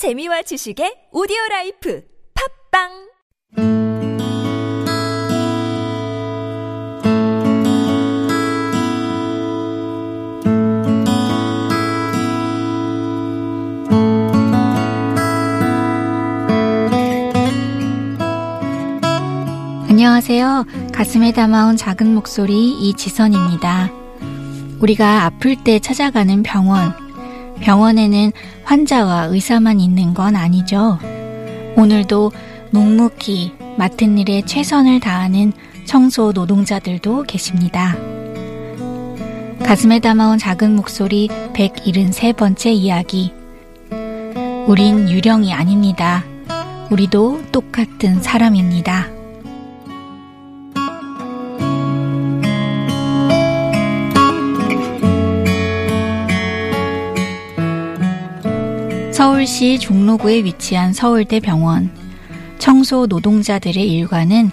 재미와 지식의 오디오 life 팟빵 안녕하세요. 가슴에 담아온 작은 목소리 이지선입니다. 우리가 아플 때 찾아가는 병원. 병원에는 환자와 의사만 있는 건 아니죠. 오늘도 묵묵히 맡은 일에 최선을 다하는 청소 노동자들도 계십니다. 가슴에 담아온 작은 목소리 173번째 이야기. 우린 유령이 아닙니다. 우리도 똑같은 사람입니다. 서울시 종로구에 위치한 서울대 병원. 청소 노동자들의 일과는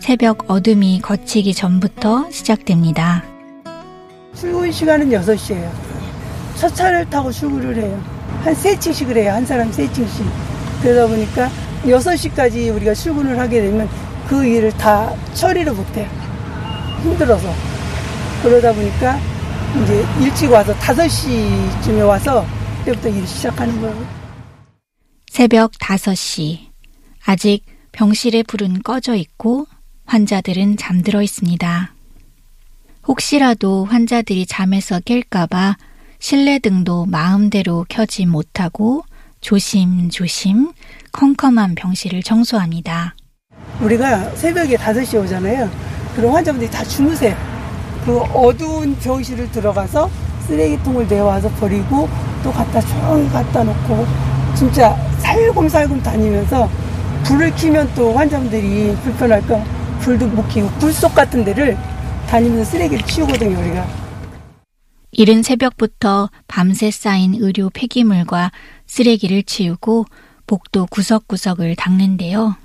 새벽 어둠이 걷히기 전부터 시작됩니다. 출근 시간은 6시예요. 첫 차를 타고 출근을 해요. 한 세 층씩을 해요. 한 사람 세 층씩. 그러다 보니까 6시까지 우리가 출근을 하게 되면 그 일을 다 처리를 못해요. 힘들어서. 그러다 보니까 이제 일찍 와서 5시쯤에 와서 그때부터 일 시작하는 거예요. 새벽 5시. 아직 병실의 불은 꺼져 있고 환자들은 잠들어 있습니다. 혹시라도 환자들이 잠에서 깰까봐 실내 등도 마음대로 켜지 못하고 조심조심 컴컴한 병실을 청소합니다. 우리가 새벽에 5시에 오잖아요. 그럼 환자분들이 다 주무세요. 그 어두운 병실을 들어가서 쓰레기통을 내와서 버리고 또 갖다 조용히 갖다 놓고 진짜 살금살금 다니면서 불을 켜면 또 환자분들이 불편할까 불도 못 켜고 불속 같은 데를 다니면서 쓰레기를 치우거든요 우리가 이른 새벽부터 밤새 쌓인 의료 폐기물과 쓰레기를 치우고 복도 구석구석을 닦는데요.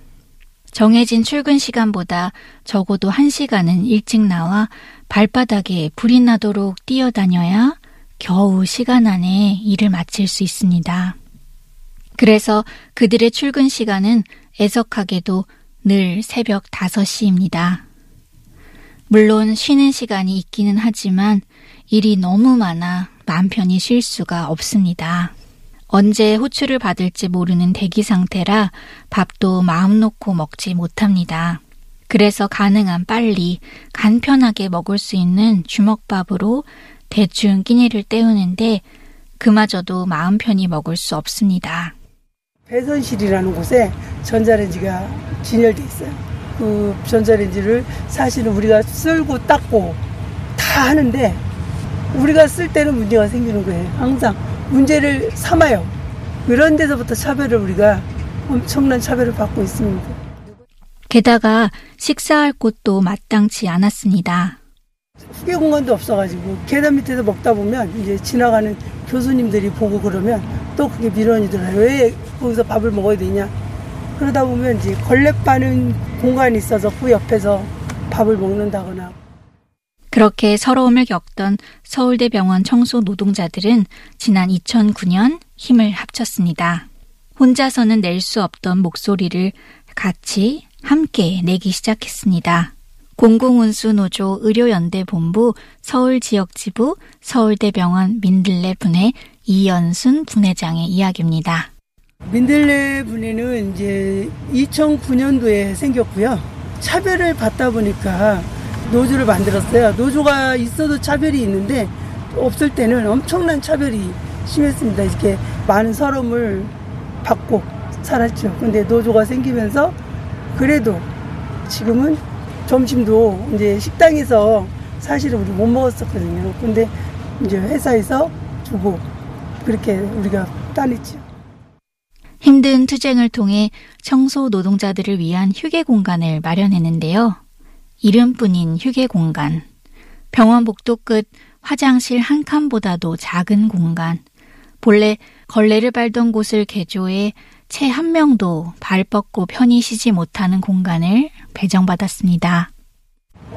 정해진 출근 시간보다 적어도 한 시간은 일찍 나와 발바닥에 불이 나도록 뛰어다녀야 겨우 시간 안에 일을 마칠 수 있습니다. 그래서 그들의 출근 시간은 애석하게도 늘 새벽 5시입니다. 물론 쉬는 시간이 있기는 하지만 일이 너무 많아 마음 편히 쉴 수가 없습니다. 언제 호출을 받을지 모르는 대기 상태라 밥도 마음 놓고 먹지 못합니다. 그래서 가능한 빨리 간편하게 먹을 수 있는 주먹밥으로 대충 끼니를 때우는데 그마저도 마음 편히 먹을 수 없습니다. 배선실이라는 곳에 전자레인지가 진열돼 있어요. 그 전자레인지를 사실은 우리가 쓸고 닦고 다 하는데 우리가 쓸 때는 문제가 생기는 거예요. 항상 문제를 삼아요. 그런 데서부터 차별을 우리가 엄청난 차별을 받고 있습니다. 게다가 식사할 곳도 마땅치 않았습니다. 후계 공간도 없어가지고 계단 밑에서 먹다 보면 이제 지나가는 교수님들이 보고 그러면 또 그게 미련이 들어요. 왜 거기서 밥을 먹어야 되냐? 그러다 보면 이제 걸레 빠는 공간이 있어서 그 옆에서 밥을 먹는다거나. 그렇게 서러움을 겪던 서울대병원 청소 노동자들은 지난 2009년 힘을 합쳤습니다. 혼자서는 낼 수 없던 목소리를 같이 함께 내기 시작했습니다. 공공운수노조 의료연대본부 서울지역지부 서울대병원 민들레 분해 이연순 분회장의 이야기입니다. 민들레 분회는 이제 2009년도에 생겼고요. 차별을 받다 보니까 노조를 만들었어요. 노조가 있어도 차별이 있는데 없을 때는 엄청난 차별이 심했습니다. 이렇게 많은 서름을 받고 살았죠. 근데 노조가 생기면서 그래도 지금은 점심도 이제 식당에서 사실은 우리 못 먹었었거든요. 근데 이제 회사에서 주고 그렇게 우리가 따냈죠. 힘든 투쟁을 통해 청소 노동자들을 위한 휴게 공간을 마련했는데요. 이름뿐인 휴게 공간. 병원 복도 끝 화장실 한 칸보다도 작은 공간. 본래 걸레를 밟던 곳을 개조해 채 한 명도 발 뻗고 편히 쉬지 못하는 공간을 배정받았습니다.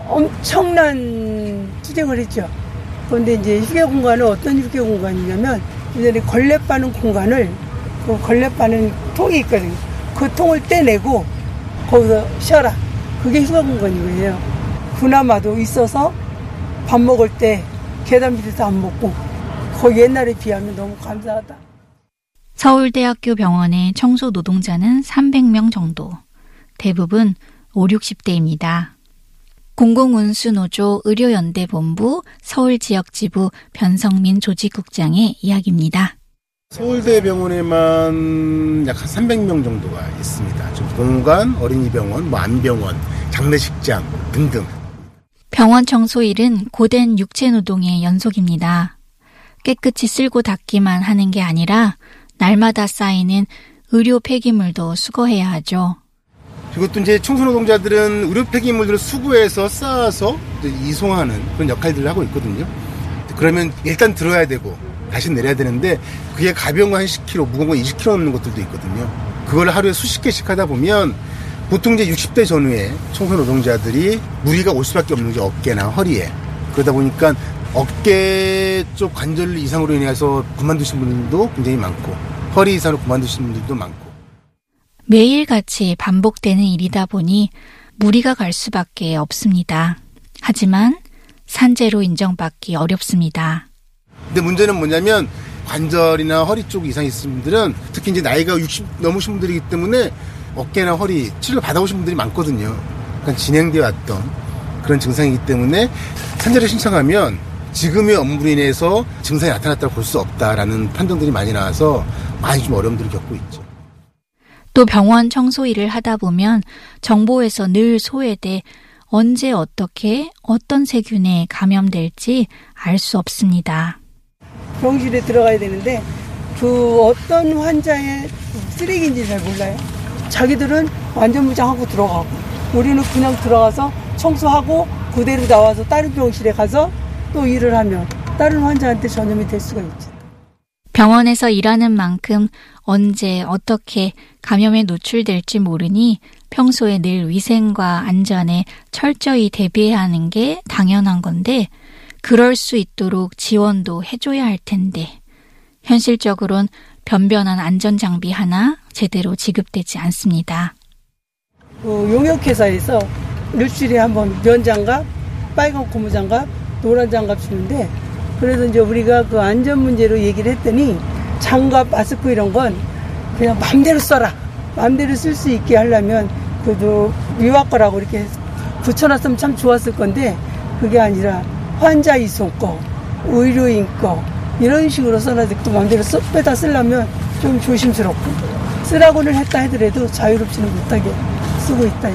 엄청난 투쟁을 했죠. 그런데 이제 휴게 공간은 어떤 휴게 공간이냐면 이전에 걸레 빠는 공간을 그그 걸레 빠는 통이 있거든요. 그 통을 떼내고 거기서 쉬어라. 그게 휴가 공간이에요. 그나마도 있어서 밥 먹을 때 계단 밑에서 안 먹고 거기 옛날에 비하면 너무 감사하다. 서울대학교 병원의 청소 노동자는 300명 정도. 대부분 5, 60대입니다. 공공운수노조 의료연대본부 서울지역지부 변성민 조직국장의 이야기입니다. 서울대병원에만 약 한 300명 정도가 있습니다. 공간, 어린이병원, 뭐 안병원, 장례식장 등등. 병원 청소일은 고된 육체노동의 연속입니다. 깨끗이 쓸고 닦기만 하는 게 아니라 날마다 쌓이는 의료 폐기물도 수거해야 하죠. 또 이제 청소 노동자들은 의료 폐기물들을 수거해서 쌓아서 이송하는 그런 역할들을 하고 있거든요. 그러면 일단 들어야 되고 다시 내려야 되는데 그게 가벼운 거 한 10kg, 무거운 거 20kg 넘는 것들도 있거든요. 그걸 하루에 수십 개씩 하다 보면 보통 이제 60대 전후에 청소 노동자들이 무리가 올 수밖에 없는 게 어깨나 허리에 그러다 보니까 어깨 쪽 관절 이상으로 인해서 그만두신 분들도 굉장히 많고 허리 이상으로 그만두신 분들도 많고 매일같이 반복되는 일이다 보니 무리가 갈 수밖에 없습니다. 하지만 산재로 인정받기 어렵습니다. 근데 문제는 뭐냐면 관절이나 허리 쪽 이상 있으신 분들은 특히 이제 나이가 60 넘으신 분들이기 때문에 어깨나 허리 치료를 받아오신 분들이 많거든요. 그러니까 진행되어 왔던 그런 증상이기 때문에 산재를 신청하면 지금의 업무로 인해서 증상이 나타났다고 볼 수 없다라는 판정들이 많이 나와서 많이 좀 어려움들을 겪고 있죠. 또 병원 청소 일을 하다 보면 정보에서 늘 소외돼 언제 어떻게 어떤 세균에 감염될지 알 수 없습니다. 병실에 들어가야 되는데 그 어떤 환자의 쓰레기인지 잘 몰라요. 자기들은 완전 무장하고 들어가고 우리는 그냥 들어가서 청소하고 그대로 나와서 다른 병실에 가서 또 일을 하면 다른 환자한테 전염이 될 수가 있죠. 병원에서 일하는 만큼 언제 어떻게 감염에 노출될지 모르니 평소에 늘 위생과 안전에 철저히 대비해야 하는 게 당연한 건데 그럴 수 있도록 지원도 해줘야 할 텐데 현실적으론 변변한 안전 장비 하나 제대로 지급되지 않습니다. 그 용역회사에서 일주일에 한번 면 장갑, 빨간 고무 장갑, 노란 장갑 주는데 그래서 이제 우리가 그 안전 문제로 얘기를 했더니 장갑, 마스크 이런 건 그냥 마음대로 써라. 마음대로 쓸 수 있게 하려면 그래도 위와 거라고 이렇게 붙여놨으면 참 좋았을 건데 그게 아니라 환자 이송 거, 의료인 거 이런 식으로 써놔도 또 마음대로 써, 빼다 쓰려면 좀 조심스럽고 쓰라고는 했다 하더라도 자유롭지는 못하게 쓰고 있다.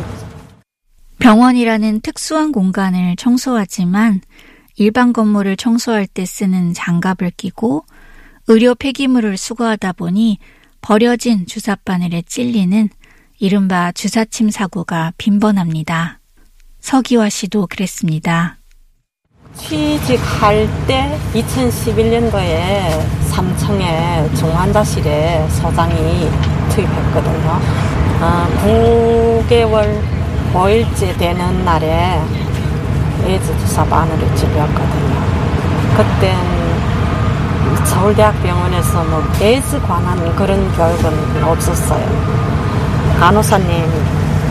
병원이라는 특수한 공간을 청소하지만 일반 건물을 청소할 때 쓰는 장갑을 끼고 의료 폐기물을 수거하다 보니 버려진 주사 바늘에 찔리는 이른바 주사침 사고가 빈번합니다. 서기화 씨도 그랬습니다. 취직할 때 2011년도에 삼청에 중환자실에 소장이 투입했거든요. 어, 9개월 5일째 되는 날에 에이즈 바늘을 찔렸거든요. 그땐 서울대학병원에서 뭐 에이즈 관한 그런 교육은 없었어요. 간호사님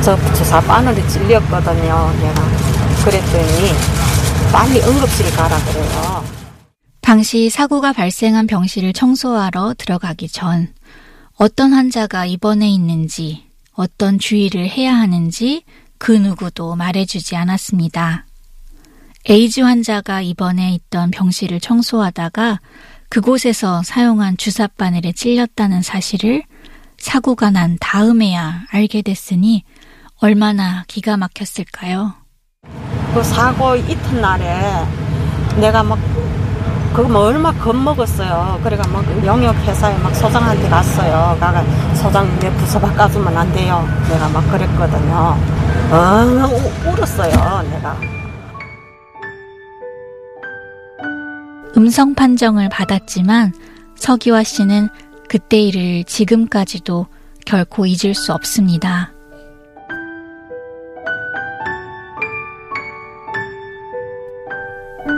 저 주사 바늘이 찔렸거든요. 내가 그랬더니 빨리 응급실 가라 그래요. 당시 사고가 발생한 병실을 청소하러 들어가기 전 어떤 환자가 입원해 있는지 어떤 주의를 해야 하는지 그 누구도 말해주지 않았습니다. 에이즈 환자가 입원해 있던 병실을 청소하다가 그곳에서 사용한 주사 바늘에 찔렸다는 사실을 사고가 난 다음에야 알게 됐으니 얼마나 기가 막혔을까요? 그 사고 이튿날에 내가 막 그거 뭐 얼마 겁먹었어요. 그래가 막 영역 회사에 막 소장한테 갔어요. 가가 소장 내 부서 바꿔주면 안 돼요. 내가 막 그랬거든요. 어, 울었어요. 내가. 음성 판정을 받았지만 서기화 씨는 그때 일을 지금까지도 결코 잊을 수 없습니다.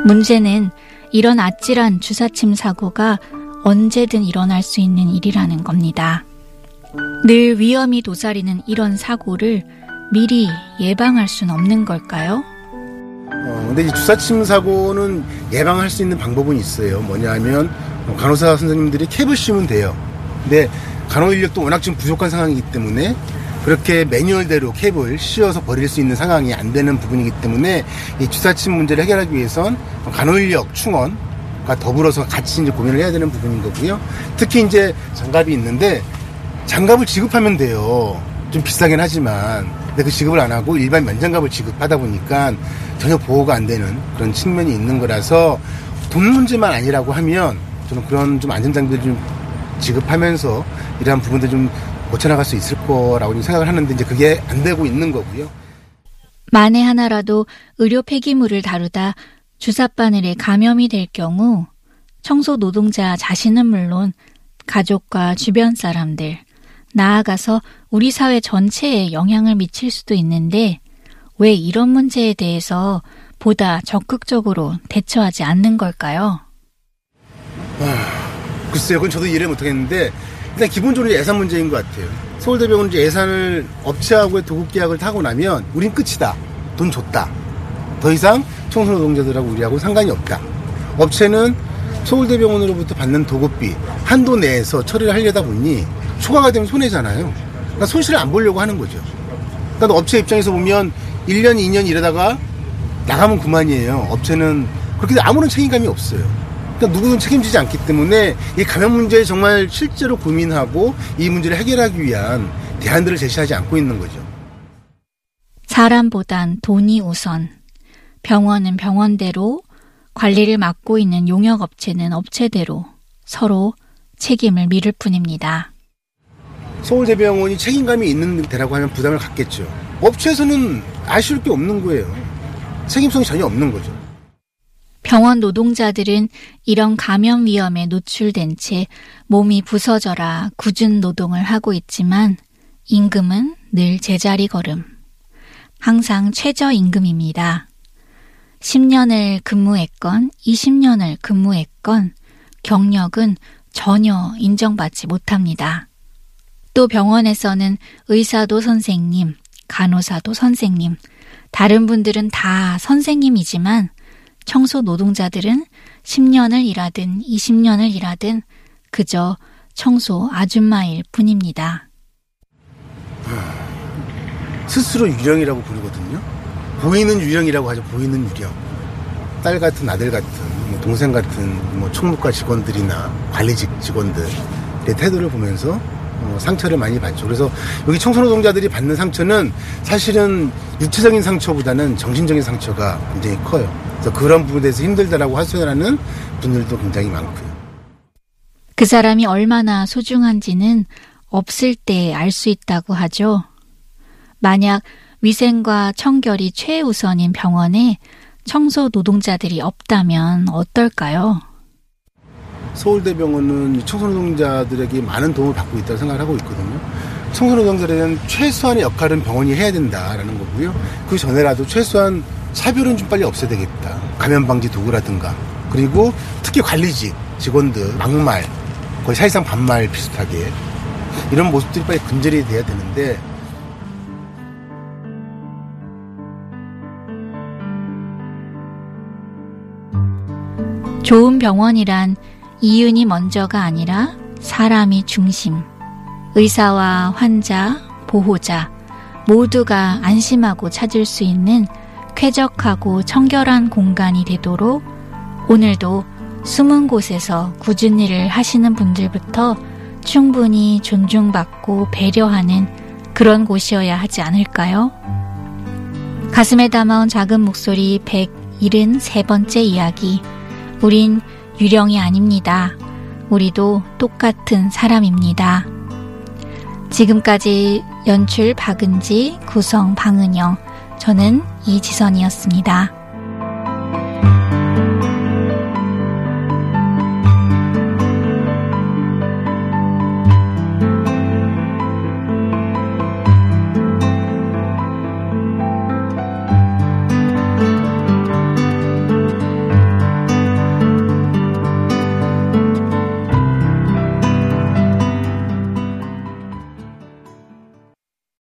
문제는 이런 아찔한 주사침 사고가 언제든 일어날 수 있는 일이라는 겁니다. 늘 위험이 도사리는 이런 사고를 미리 예방할 수는 없는 걸까요? 어, 근데 이 주사침 사고는 예방할 수 있는 방법은 있어요. 뭐냐면 뭐 간호사 선생님들이 캡을 씌우면 돼요. 근데 간호 인력도 워낙 지금 부족한 상황이기 때문에 그렇게 매뉴얼대로 캡을 씌워서 버릴 수 있는 상황이 안 되는 부분이기 때문에 이 주사침 문제를 해결하기 위해선 간호 인력 충원과 더불어서 같이 이제 고민을 해야 되는 부분인 거고요. 특히 이제 장갑이 있는데 장갑을 지급하면 돼요. 좀 비싸긴 하지만 근데 그 지급을 안 하고 일반 면장갑을 지급하다 보니까 전혀 보호가 안 되는 그런 측면이 있는 거라서 돈 문제만 아니라고 하면 저는 그런 좀 안전장비를 좀 지급하면서 이러한 부분들 좀 고쳐나갈 수 있을 거라고 생각을 하는데 이제 그게 안 되고 있는 거고요. 만에 하나라도 의료 폐기물을 다루다 주사바늘에 감염이 될 경우 청소 노동자 자신은 물론 가족과 주변 사람들, 나아가서 우리 사회 전체에 영향을 미칠 수도 있는데 왜 이런 문제에 대해서 보다 적극적으로 대처하지 않는 걸까요? 아, 글쎄요, 그건 저도 이해를 못하겠는데 일단 기본적으로 예산 문제인 것 같아요. 서울대병원 이제 예산을 업체하고의 도급 계약을 타고 나면 우린 끝이다. 돈 줬다. 더 이상 청소노동자들하고 우리하고 상관이 없다. 업체는 서울대병원으로부터 받는 도급비 한도 내에서 처리를 하려다 보니 초과가 되면 손해잖아요. 그러니까 손실을 안 보려고 하는 거죠. 그러니까 업체 입장에서 보면 1년, 2년 이러다가 나가면 그만이에요. 업체는 그렇게 아무런 책임감이 없어요. 그러니까 누구는 책임지지 않기 때문에 이 감염 문제에 정말 실제로 고민하고 이 문제를 해결하기 위한 대안들을 제시하지 않고 있는 거죠. 사람보단 돈이 우선. 병원은 병원대로, 관리를 맡고 있는 용역 업체는 업체대로 서로 책임을 미룰 뿐입니다. 서울대병원이 책임감이 있는 데라고 하면 부담을 갖겠죠. 업체에서는 아쉬울 게 없는 거예요. 책임성이 전혀 없는 거죠. 병원 노동자들은 이런 감염 위험에 노출된 채 몸이 부서져라 굳은 노동을 하고 있지만 임금은 늘 제자리 걸음. 항상 최저임금입니다. 10년을 근무했건 20년을 근무했건 경력은 전혀 인정받지 못합니다. 또 병원에서는 의사도 선생님, 간호사도 선생님, 다른 분들은 다 선생님이지만 청소 노동자들은 10년을 일하든 20년을 일하든 그저 청소 아줌마일 뿐입니다. 스스로 유령이라고 부르거든요. 보이는 유령이라고 하죠. 보이는 유령. 딸 같은 아들 같은 뭐 동생 같은 뭐 총무과 직원들이나 관리직 직원들의 태도를 보면서 어, 상처를 많이 받죠. 그래서 여기 청소노동자들이 받는 상처는 사실은 육체적인 상처보다는 정신적인 상처가 굉장히 커요. 그래서 그런 부분에 대해서 힘들다라고 하소연하는 분들도 굉장히 많고요. 그 사람이 얼마나 소중한지는 없을 때 알 수 있다고 하죠. 만약 위생과 청결이 최우선인 병원에 청소 노동자들이 없다면 어떨까요? 서울대병원은 청소노동자들에게 많은 도움을 받고 있다고 생각을 하고 있거든요. 청소노동자들에 대한 최소한의 역할은 병원이 해야 된다라는 거고요. 그 전에라도 최소한 차별은 좀 빨리 없애야 되겠다. 감염 방지 도구라든가. 그리고 특히 관리직 직원들 막말 거의 사실상 반말 비슷하게 이런 모습들이 빨리 근절이 돼야 되는데 좋은 병원이란 이윤이 먼저가 아니라 사람이 중심. 의사와 환자, 보호자 모두가 안심하고 찾을 수 있는 쾌적하고 청결한 공간이 되도록 오늘도 숨은 곳에서 굳은 일을 하시는 분들부터 충분히 존중받고 배려하는 그런 곳이어야 하지 않을까요? 가슴에 담아온 작은 목소리 173번째 이야기. 우린 유령이 아닙니다. 우리도 똑같은 사람입니다. 지금까지 연출 박은지, 구성 방은영, 저는 이지선이었습니다.